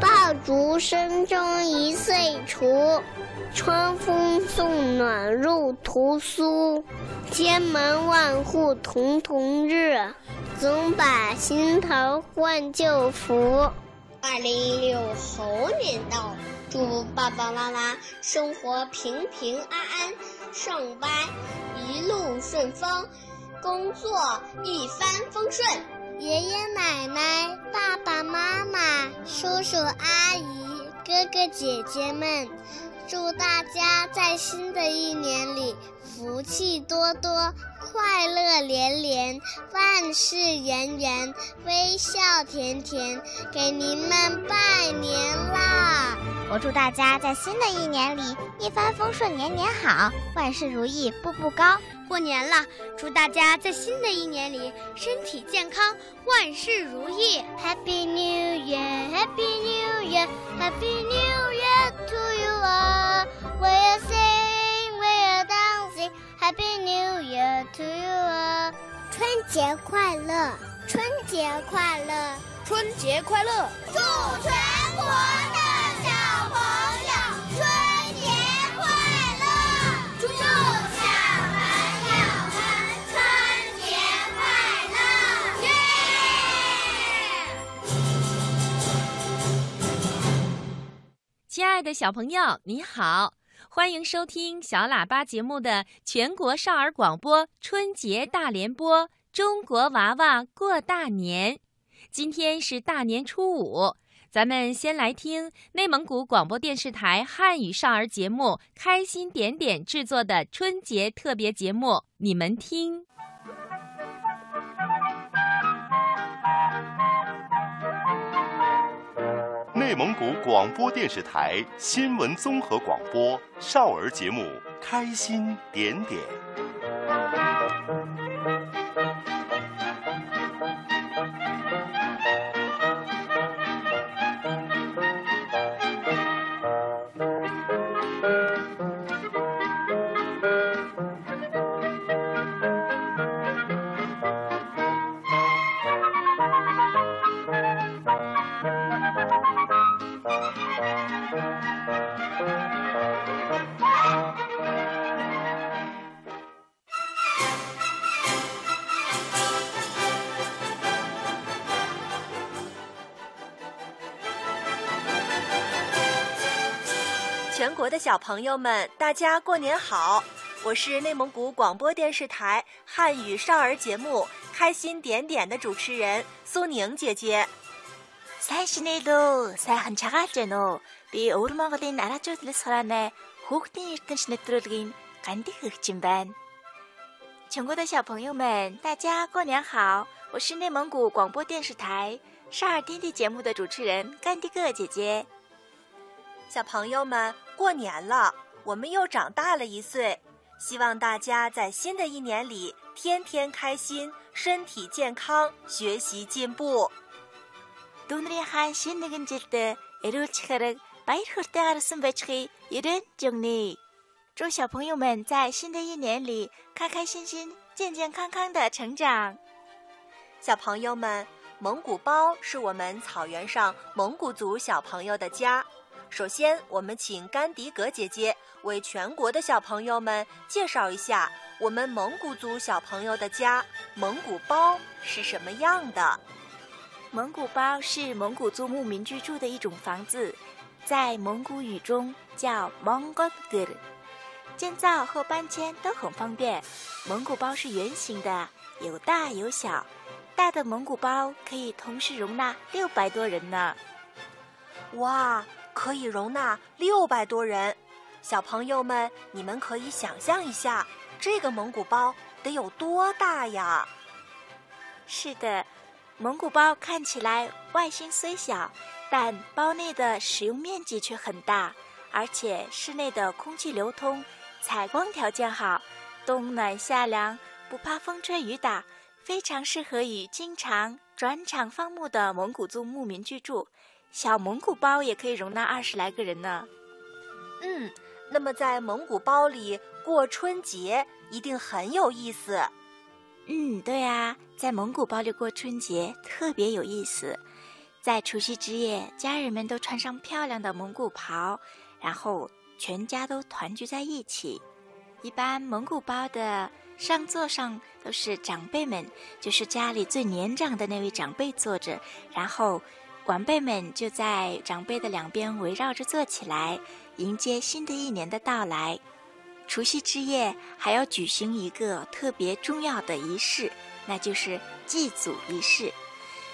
爆竹声中一岁除春风送暖入屠苏千门万户曈曈日总把新桃换旧符。二零一六猴年到祝爸爸妈妈生活平平安安上班一路顺风工作一帆风顺。爷爷奶奶、爸爸妈妈、叔叔阿姨、哥哥姐姐们，祝大家在新的一年里福气多多。快乐连连，万事圆圆，微笑甜甜，给您们拜年啦！我祝大家在新的一年里一帆风顺，年年好，万事如意，步步高。过年了，祝大家在新的一年里身体健康，万事如意。Happy New Year，Happy New Year，Happy New Year to you all！We sing，we dancing，Happy New Year to you all！春节快乐，春节快乐，春节快乐！祝全国的小朋友春节快乐！祝小朋友们春节快乐！耶！亲爱的小朋友，你好，欢迎收听小喇叭节目的全国少儿广播春节大联播《中国娃娃过大年》。今天是大年初五，咱们先来听内蒙古广播电视台汉语少儿节目《开心点点》制作的春节特别节目，你们听。内蒙古广播电视台新闻综合广播少儿节目《开心点点》。国的小朋友们，大家过年好！我是内蒙古广播电视台汉语少儿节目《开心点点》的主持人苏宁姐姐。 새신에도새한차가제노비오르막을나라조들설안에혹딘일든신에들어긴간디흑진반全国的小朋友们，大家过年好！我是内蒙古广播电视台少儿天地节目的主持人甘迪个姐姐。小朋友们， 过年了，我们又长大了一岁。希望大家在新的一年里天天开心，身体健康，学习进步。冬日寒，一路的，送去，一。祝小朋友们在新的一年里开开心心、健健康康的成长。小朋友们，蒙古包是我们草原上蒙古族小朋友的家。首先，我们请甘迪格姐姐为全国的小朋友们介绍一下我们蒙古族小朋友的家——蒙古包是什么样的。蒙古包是蒙古族牧民居住的一种房子，在蒙古语中叫蒙古格，建造和搬迁都很方便。蒙古包是圆形的，有大有小，大的蒙古包可以同时容纳六百多人呢。哇！可以容纳六百多人，小朋友们，你们可以想象一下，这个蒙古包得有多大呀？是的，蒙古包看起来外形虽小，但包内的使用面积却很大，而且室内的空气流通、采光条件好，冬暖夏凉，不怕风吹雨打，非常适合于经常转场放牧的蒙古族牧民居住。小蒙古包也可以容纳二十来个人呢。嗯，那么在蒙古包里过春节一定很有意思。嗯，对啊，在蒙古包里过春节特别有意思。在除夕之夜，家人们都穿上漂亮的蒙古袍，然后全家都团聚在一起。一般蒙古包的上座上都是长辈们，就是家里最年长的那位长辈坐着，然后晚辈们就在长辈的两边围绕着坐起来，迎接新的一年的到来。除夕之夜还要举行一个特别重要的仪式，那就是祭祖仪式。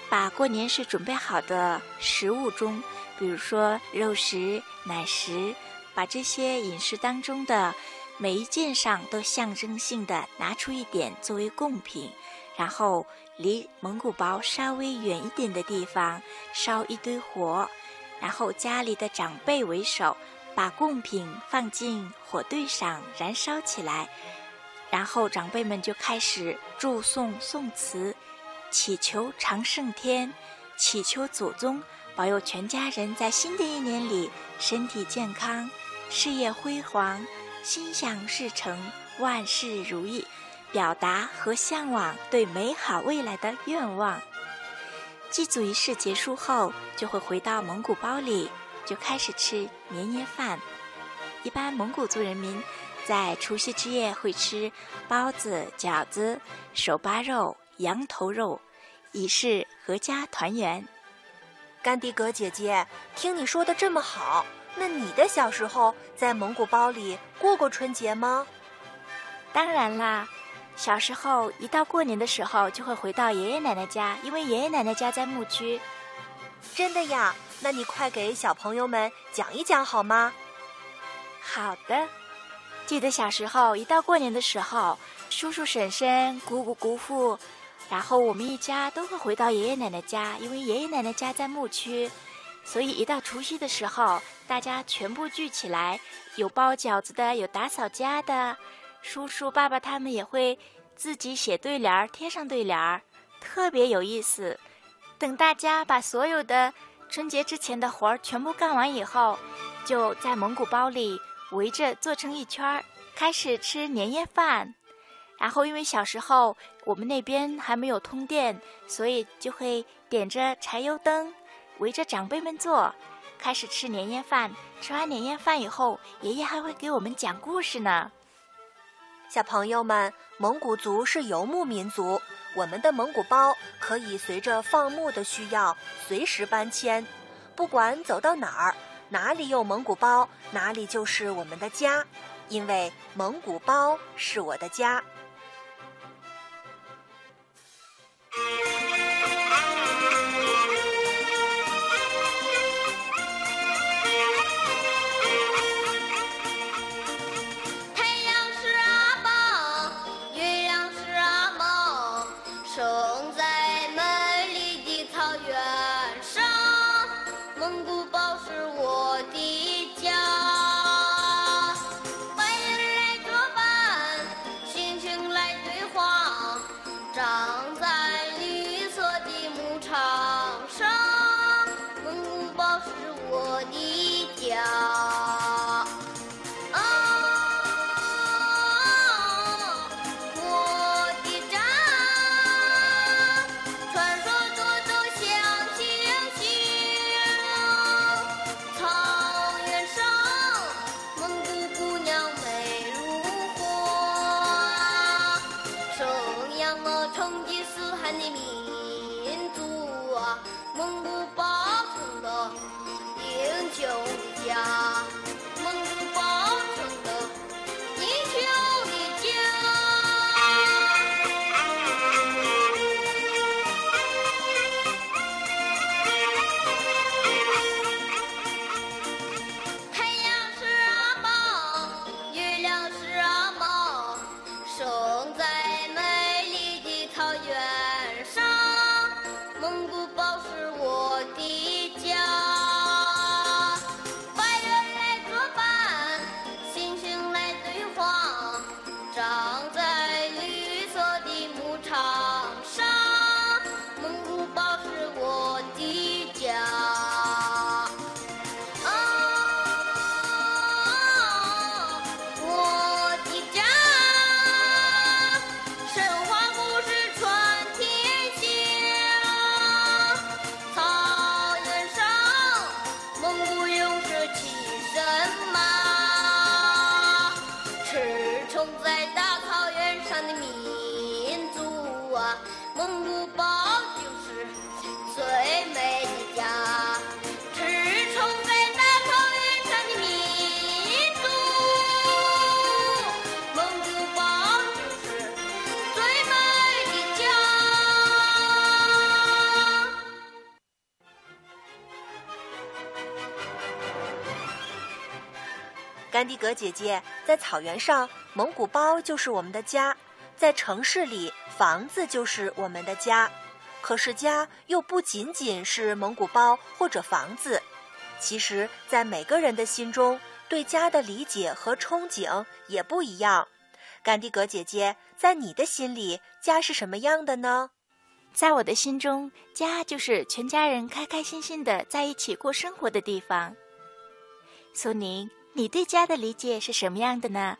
把过年时准备好的食物中，比如说肉食、奶食，把这些饮食当中的每一件上都象征性的拿出一点作为贡品，然后离蒙古包稍微远一点的地方烧一堆火，然后家里的长辈为首，把贡品放进火堆上燃烧起来，然后长辈们就开始祝颂宋词。祈求长胜天，祈求祖宗保佑全家人在新的一年里身体健康、事业辉煌、心想事成、万事如意，表达和向往对美好未来的愿望。祭祖仪式结束后，就会回到蒙古包里，就开始吃年夜饭。一般蒙古族人民在除夕之夜会吃包子、饺子、手扒肉。羊头肉，以示阖家团圆。甘迪格姐姐，听你说的这么好，那你的小时候在蒙古包里过过春节吗？当然啦，小时候一到过年的时候就会回到爷爷奶奶家，因为爷爷奶奶家在牧区。真的呀？那你快给小朋友们讲一讲好吗？好的，记得小时候一到过年的时候，叔叔婶婶、姑姑姑父。然后我们一家都会回到爷爷奶奶家，因为爷爷奶奶家在牧区，所以一到除夕的时候，大家全部聚起来，有包饺子的，有打扫家的，叔叔、爸爸他们也会自己写对联儿，贴上对联儿，特别有意思。等大家把所有的春节之前的活儿全部干完以后，就在蒙古包里围着坐成一圈儿，开始吃年夜饭。然后，因为小时候我们那边还没有通电，所以就会点着柴油灯，围着长辈们坐，开始吃年夜饭。吃完年夜饭以后，爷爷还会给我们讲故事呢。小朋友们，蒙古族是游牧民族，我们的蒙古包可以随着放牧的需要随时搬迁，不管走到哪儿，哪里有蒙古包，哪里就是我们的家，因为蒙古包是我的家。蒙古包就是最美的家，赤诚北大草原上的民族，蒙古包就是最美的家。甘迪格姐姐在草原上，蒙古包就是我们的家；在城市里，房子就是我们的家。可是家又不仅仅是蒙古包或者房子，其实，在每个人的心中，对家的理解和憧憬也不一样。甘迪格姐姐，在你的心里，家是什么样的呢？在我的心中，家就是全家人开开心心的在一起过生活的地方。苏宁，你对家的理解是什么样的呢？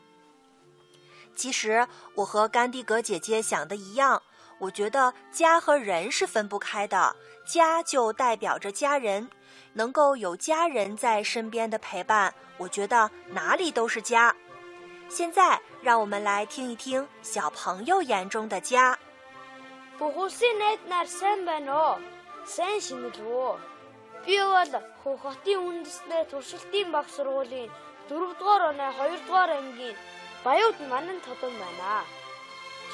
其实我和甘地格姐姐想的一样，我觉得家和人是分不开的，家就代表着家人，能够有家人在身边的陪伴，我觉得哪里都是家。现在，让我们来听一听小朋友眼中的家。还有马南陶顿奶奶，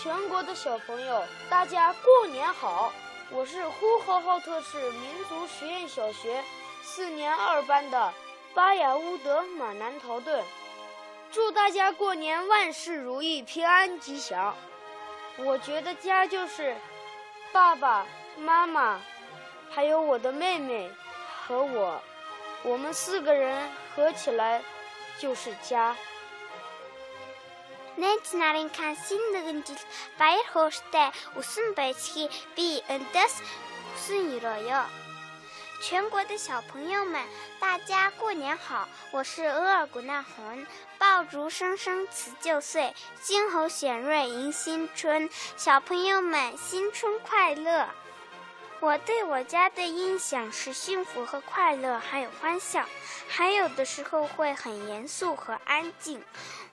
全国的小朋友，大家过年好！我是呼和浩特市民族实验小学四年二班的巴雅乌德马南陶顿，祝大家过年万事如意，平安吉祥。我觉得家就是爸爸妈妈，还有我的妹妹和我，我们四个人合起来就是家。Найз нарын кансын нэгэн жил баяр хөөртэй өсөн байцгийг би өндөс хүсэн өрөөё。全国的小朋友们，大家过年好！我是额尔古纳红，爆竹声声辞旧岁，金猴显瑞迎新春。小朋友们，新春快乐！我对我家的印象是幸福和快乐，还有欢笑，还有的时候会很严肃和安静。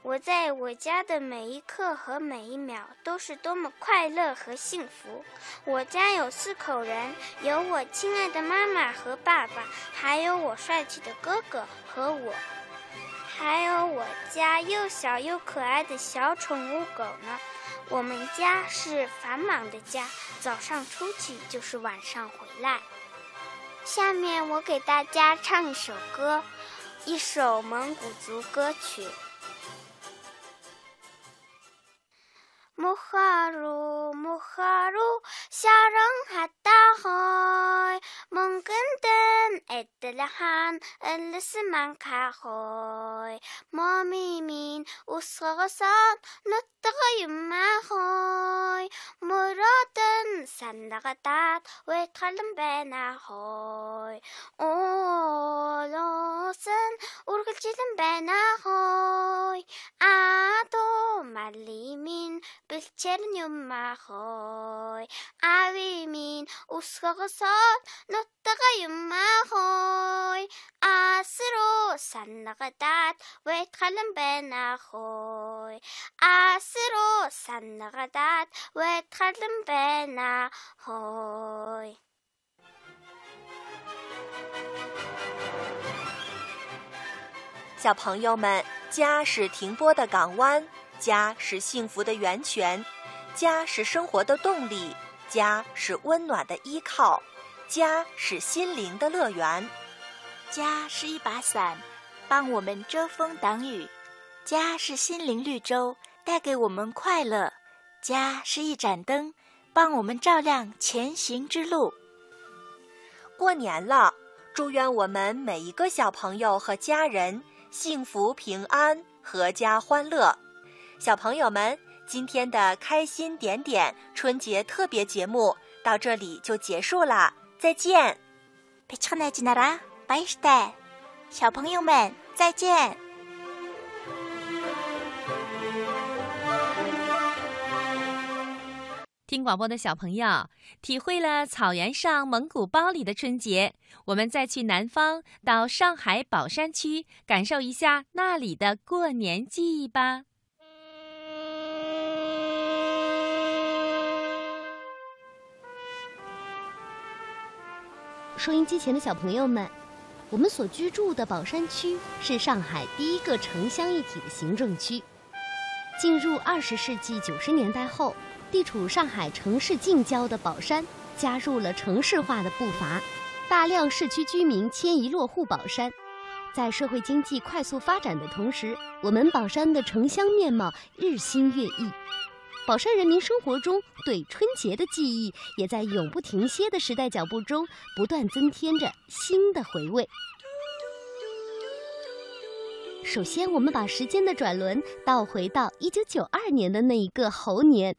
我在我家的每一刻和每一秒都是多么快乐和幸福。我家有四口人，有我亲爱的妈妈和爸爸，还有我帅气的哥哥和我，还有我家又小又可爱的小宠物狗呢。我们家是繁忙的家，早上出去就是晚上回来。下面我给大家唱一首歌，一首蒙古族歌曲。 모하루 모하루 사랑하다 헐 멍근든 애들한 엘리스만 가헐 머미민 웃어서 너뜨거 유마헐 물어든 산다가다 왜 칼은 배나헐 올로슨 우르글지든 배나헐 아도 말리민 小朋友们，家是停泊的港湾。家是幸福的源泉，家是生活的动力，家是温暖的依靠，家是心灵的乐园。家是一把伞，帮我们遮风挡雨；家是心灵绿洲，带给我们快乐；家是一盏灯，帮我们照亮前行之路。过年了，祝愿我们每一个小朋友和家人幸福平安、阖家欢乐。小朋友们，今天的开心点点春节特别节目到这里就结束了，再见。别唱那吉那拉，拜拜，小朋友们再见。听广播的小朋友，体会了草原上蒙古包里的春节，我们再去南方，到上海宝山区，感受一下那里的过年记忆吧。收音机前的小朋友们，我们所居住的宝山区是上海第一个城乡一体的行政区。进入二十世纪九十年代后，地处上海城市近郊的宝山加入了城市化的步伐，大量市区居民迁移落户宝山。在社会经济快速发展的同时，我们宝山的城乡面貌日新月异。宝山人民生活中对春节的记忆，也在永不停歇的时代脚步中，不断增添着新的回味。首先，我们把时间的转轮倒回到一九九二年的那一个猴年。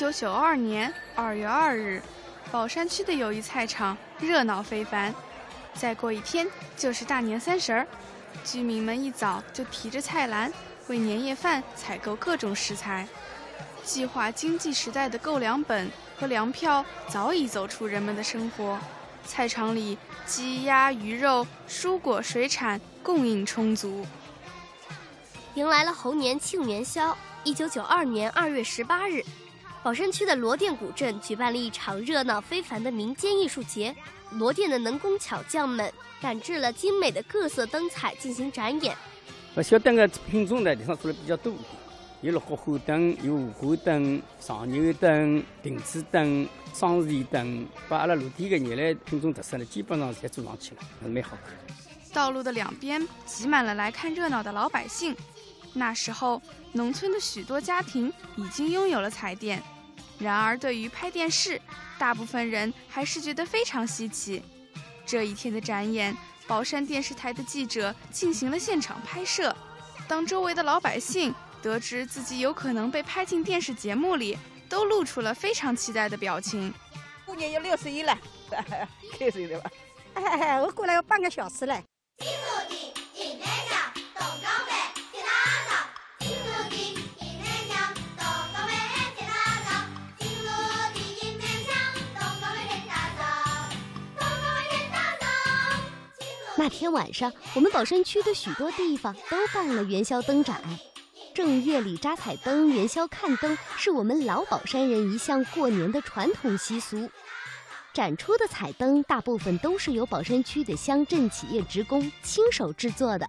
九九二年二月二日，宝山区的友谊菜场热闹非凡。再过一天就是大年三十儿，居民们一早就提着菜篮，为年夜饭采购各种食材。计划经济时代的购粮本和粮票早已走出人们的生活，菜场里鸡鸭鱼肉、蔬果水产供应充足。迎来了猴年庆元宵，一九九二年二月十八日。宝山区的罗店古镇举办了一场热闹非凡的民间艺术节，罗店的能工巧匠们赶制了精美的各色灯彩进行展演。小灯的品种呢，地方做的比较多，有了火花灯、有五花灯、长牛灯、亭子灯、双日灯，把阿拉罗店的原来品种特色呢，基本上侪做上去了，蛮好看。道路的两边挤满了来看热闹的老百姓。那时候，农村的许多家庭已经拥有了彩电，然而对于拍电视，大部分人还是觉得非常稀奇。这一天的展演，宝山电视台的记者进行了现场拍摄。当周围的老百姓得知自己有可能被拍进电视节目里，都露出了非常期待的表情。过年要六十一了，开心的吧？哎，我过来要半个小时了。那天晚上，我们宝山区的许多地方都办了元宵灯展。正月里扎彩灯、元宵看灯，是我们老宝山人一项过年的传统习俗。展出的彩灯大部分都是由宝山区的乡镇企业职工亲手制作的。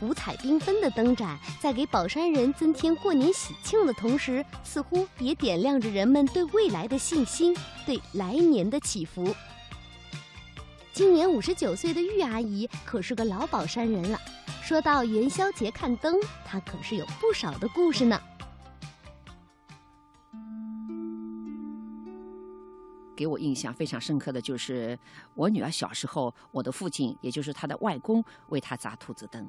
五彩缤纷的灯展，在给宝山人增添过年喜庆的同时，似乎也点亮着人们对未来的信心，对来年的祈福。今年五十九岁的玉阿姨可是个老宝山人了。说到元宵节看灯，她可是有不少的故事呢。给我印象非常深刻的就是我女儿小时候，我的父亲也就是她的外公为她扎兔子灯。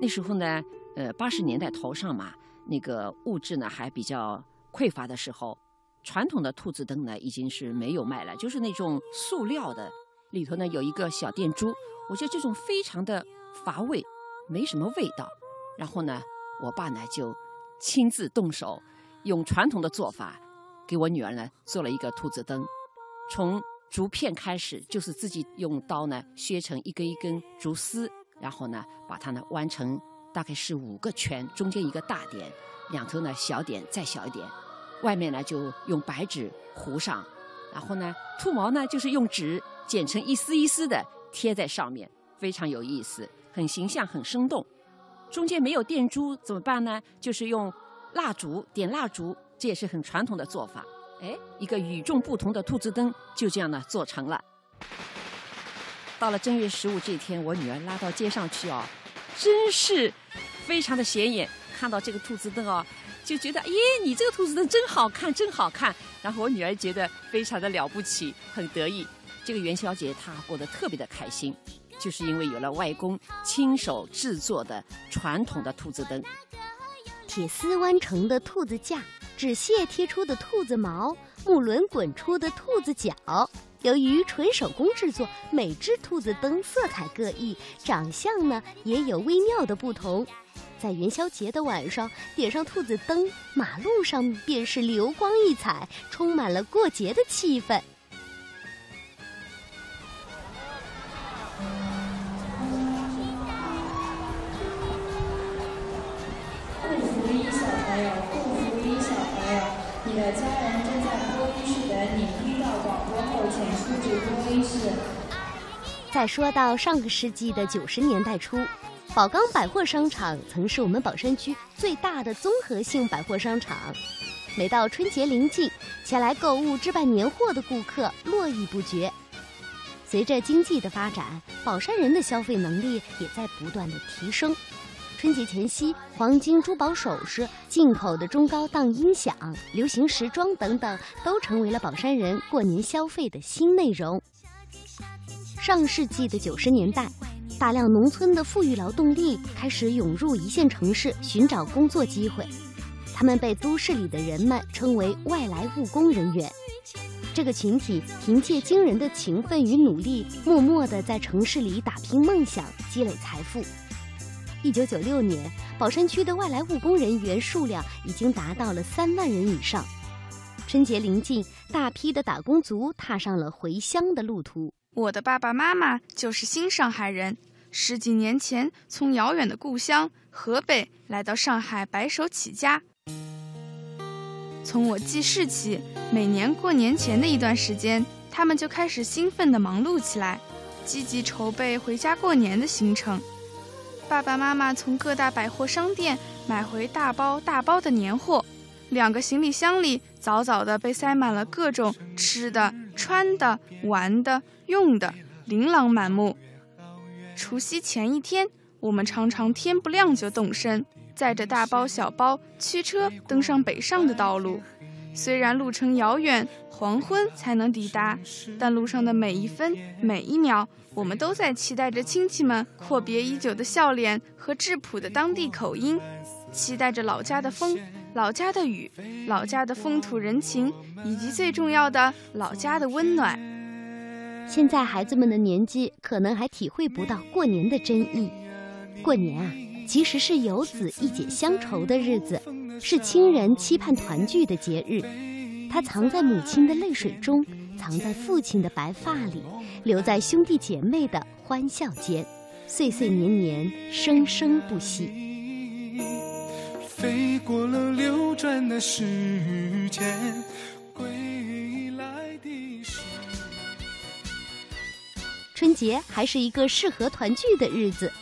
那时候呢，呃，八十年代头上嘛，那个物质呢还比较匮乏的时候，传统的兔子灯呢已经是没有卖了，就是那种塑料的。里头呢有一个小电珠，我觉得这种非常的乏味，没什么味道。然后呢，我爸呢就亲自动手，用传统的做法，给我女儿呢做了一个兔子灯。从竹片开始，就是自己用刀呢削成一根一根竹丝，然后呢把它呢弯成大概是五个圈，中间一个大点，两头呢小点再小一点，外面呢就用白纸糊上，然后呢兔毛呢就是用纸。剪成一丝一丝的贴在上面，非常有意思，很形象，很生动。中间没有电珠怎么办呢？就是用蜡烛点蜡烛，这也是很传统的做法。哎，一个与众不同的兔子灯就这样呢做成了。到了正月十五这天，我女儿拉到街上去哦，真是非常的显眼。看到这个兔子灯哦，就觉得耶，你这个兔子灯真好看，真好看。然后我女儿觉得非常的了不起，很得意。这个元宵节，他过得特别的开心，就是因为有了外公亲手制作的传统的兔子灯，铁丝弯成的兔子架，纸屑贴出的兔子毛，木轮滚出的兔子脚。由于纯手工制作，每只兔子灯色彩各异，长相呢也有微妙的不同。在元宵节的晚上，点上兔子灯，马路上便是流光溢彩，充满了过节的气氛。友，共福英小朋友，你的家人正在播音室等你。听到广播后，请出去播音室。再说到上个世纪的九十年代初，宝钢百货商场曾是我们宝山区最大的综合性百货商场。每到春节临近，前来购物置办年货的顾客络绎不绝。随着经济的发展，宝山人的消费能力也在不断的提升，春节前夕，黄金、珠宝首饰、进口的中高档音响、流行时装等等，都成为了宝山人过年消费的新内容。上世纪的九十年代，大量农村的富裕劳动力开始涌入一线城市寻找工作机会，他们被都市里的人们称为外来务工人员。这个群体凭借惊人的勤奋与努力，默默地在城市里打拼梦想，积累财富。一九九六年，宝山区的外来务工人员数量已经达到了三万人以上。春节临近，大批的打工族踏上了回乡的路途。我的爸爸妈妈就是新上海人，十几年前从遥远的故乡河北来到上海白手起家。从我记事起，每年过年前的一段时间，他们就开始兴奋地忙碌起来，积极筹备回家过年的行程。爸爸妈妈从各大百货商店买回大包大包的年货，两个行李箱里早早的被塞满了各种吃的、穿的、玩的、用的，琳琅满目。除夕前一天，我们常常天不亮就动身，载着大包小包驱车登上北上的道路。虽然路程遥远，黄昏才能抵达，但路上的每一分每一秒。我们都在期待着亲戚们阔别已久的笑脸和质朴的当地口音，期待着老家的风、老家的雨、老家的风土人情，以及最重要的老家的温暖。现在孩子们的年纪可能还体会不到过年的真意。过年啊，其实是游子一解乡愁的日子，是亲人期盼团聚的节日。它藏在母亲的泪水中。藏在父亲的白发里，留在兄弟姐妹的欢笑间，岁岁年年，生生不息。飞过了流转的时间，归来的时。春节还是一个适合团聚的日子，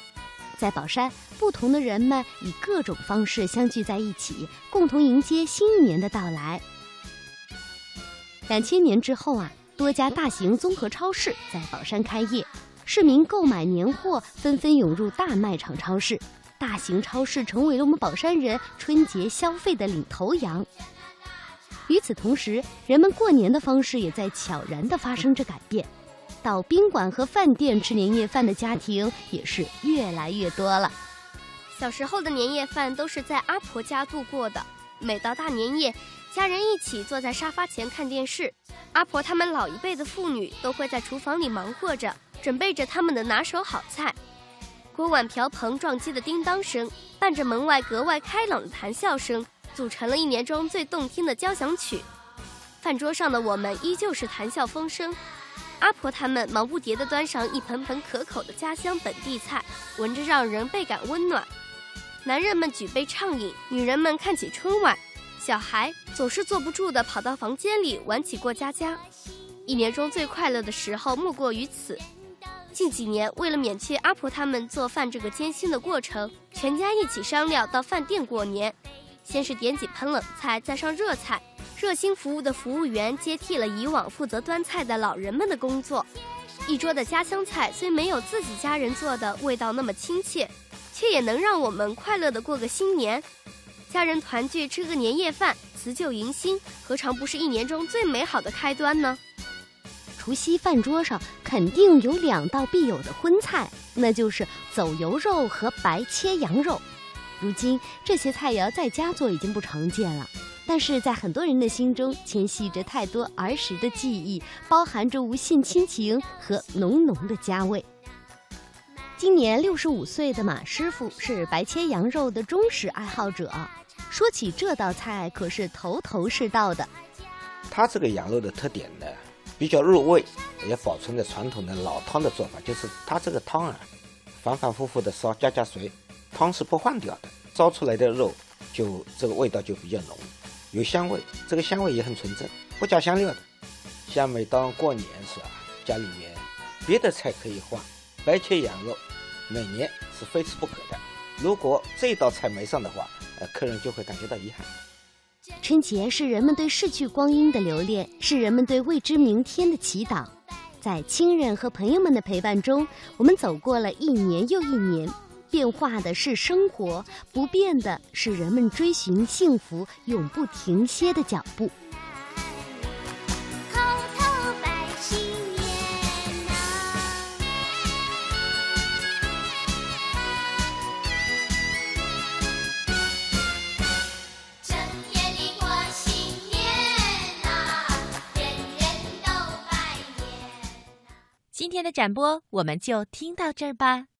在宝山，不同的人们以各种方式相聚在一起，共同迎接新一年的到来。两千年之后啊，多家大型综合超市在宝山开业，市民购买年货纷纷涌入大卖场超市，大型超市成为了我们宝山人春节消费的领头羊。与此同时，人们过年的方式也在悄然地发生着改变，到宾馆和饭店吃年夜饭的家庭也是越来越多了。小时候的年夜饭都是在阿婆家度过的，每到大年夜。家人一起坐在沙发前看电视，阿婆他们老一辈的妇女都会在厨房里忙活着，准备着他们的拿手好菜。锅碗瓢盆撞击的叮当声，伴着门外格外开朗的谈笑声，组成了一年中最动听的交响曲。饭桌上的我们依旧是谈笑风生，阿婆他们忙不迭地端上一盆盆可口的家乡本地菜，闻着让人倍感温暖。男人们举杯畅饮，女人们看起春晚。小孩总是坐不住的，跑到房间里玩起过家家。一年中最快乐的时候莫过于此。近几年，为了免去阿婆他们做饭这个艰辛的过程，全家一起商量到饭店过年。先是点几盆冷菜，再上热菜。热心服务的服务员接替了以往负责端菜的老人们的工作。一桌的家乡菜虽没有自己家人做的味道那么亲切，却也能让我们快乐的过个新年。家人团聚吃个年夜饭，辞旧迎新，何尝不是一年中最美好的开端呢？除夕饭桌上肯定有两道必有的荤菜，那就是走油肉和白切羊肉。如今这些菜肴在家做已经不常见了，但是在很多人的心中牵系着太多儿时的记忆，包含着无限亲情和浓浓的家味。今年六十五岁的马师傅是白切羊肉的忠实爱好者。说起这道菜，可是头头是道的。它这个羊肉的特点呢，比较入味，也保存着传统的老汤的做法，就是它这个汤啊，反反复复的烧，加加水，汤是不换掉的，烧出来的肉就这个味道就比较浓，有香味，这个香味也很纯正，不加香料的。像每当过年时啊，家里面别的菜可以换，白切羊肉每年是非吃不可的。如果这道菜没上的话，呃，客人就会感觉到遗憾。春节是人们对逝去光阴的留恋，是人们对未知明天的祈祷。在亲人和朋友们的陪伴中，我们走过了一年又一年。变化的是生活，不变的是人们追寻幸福永不停歇的脚步。天的展播我们就听到这儿吧。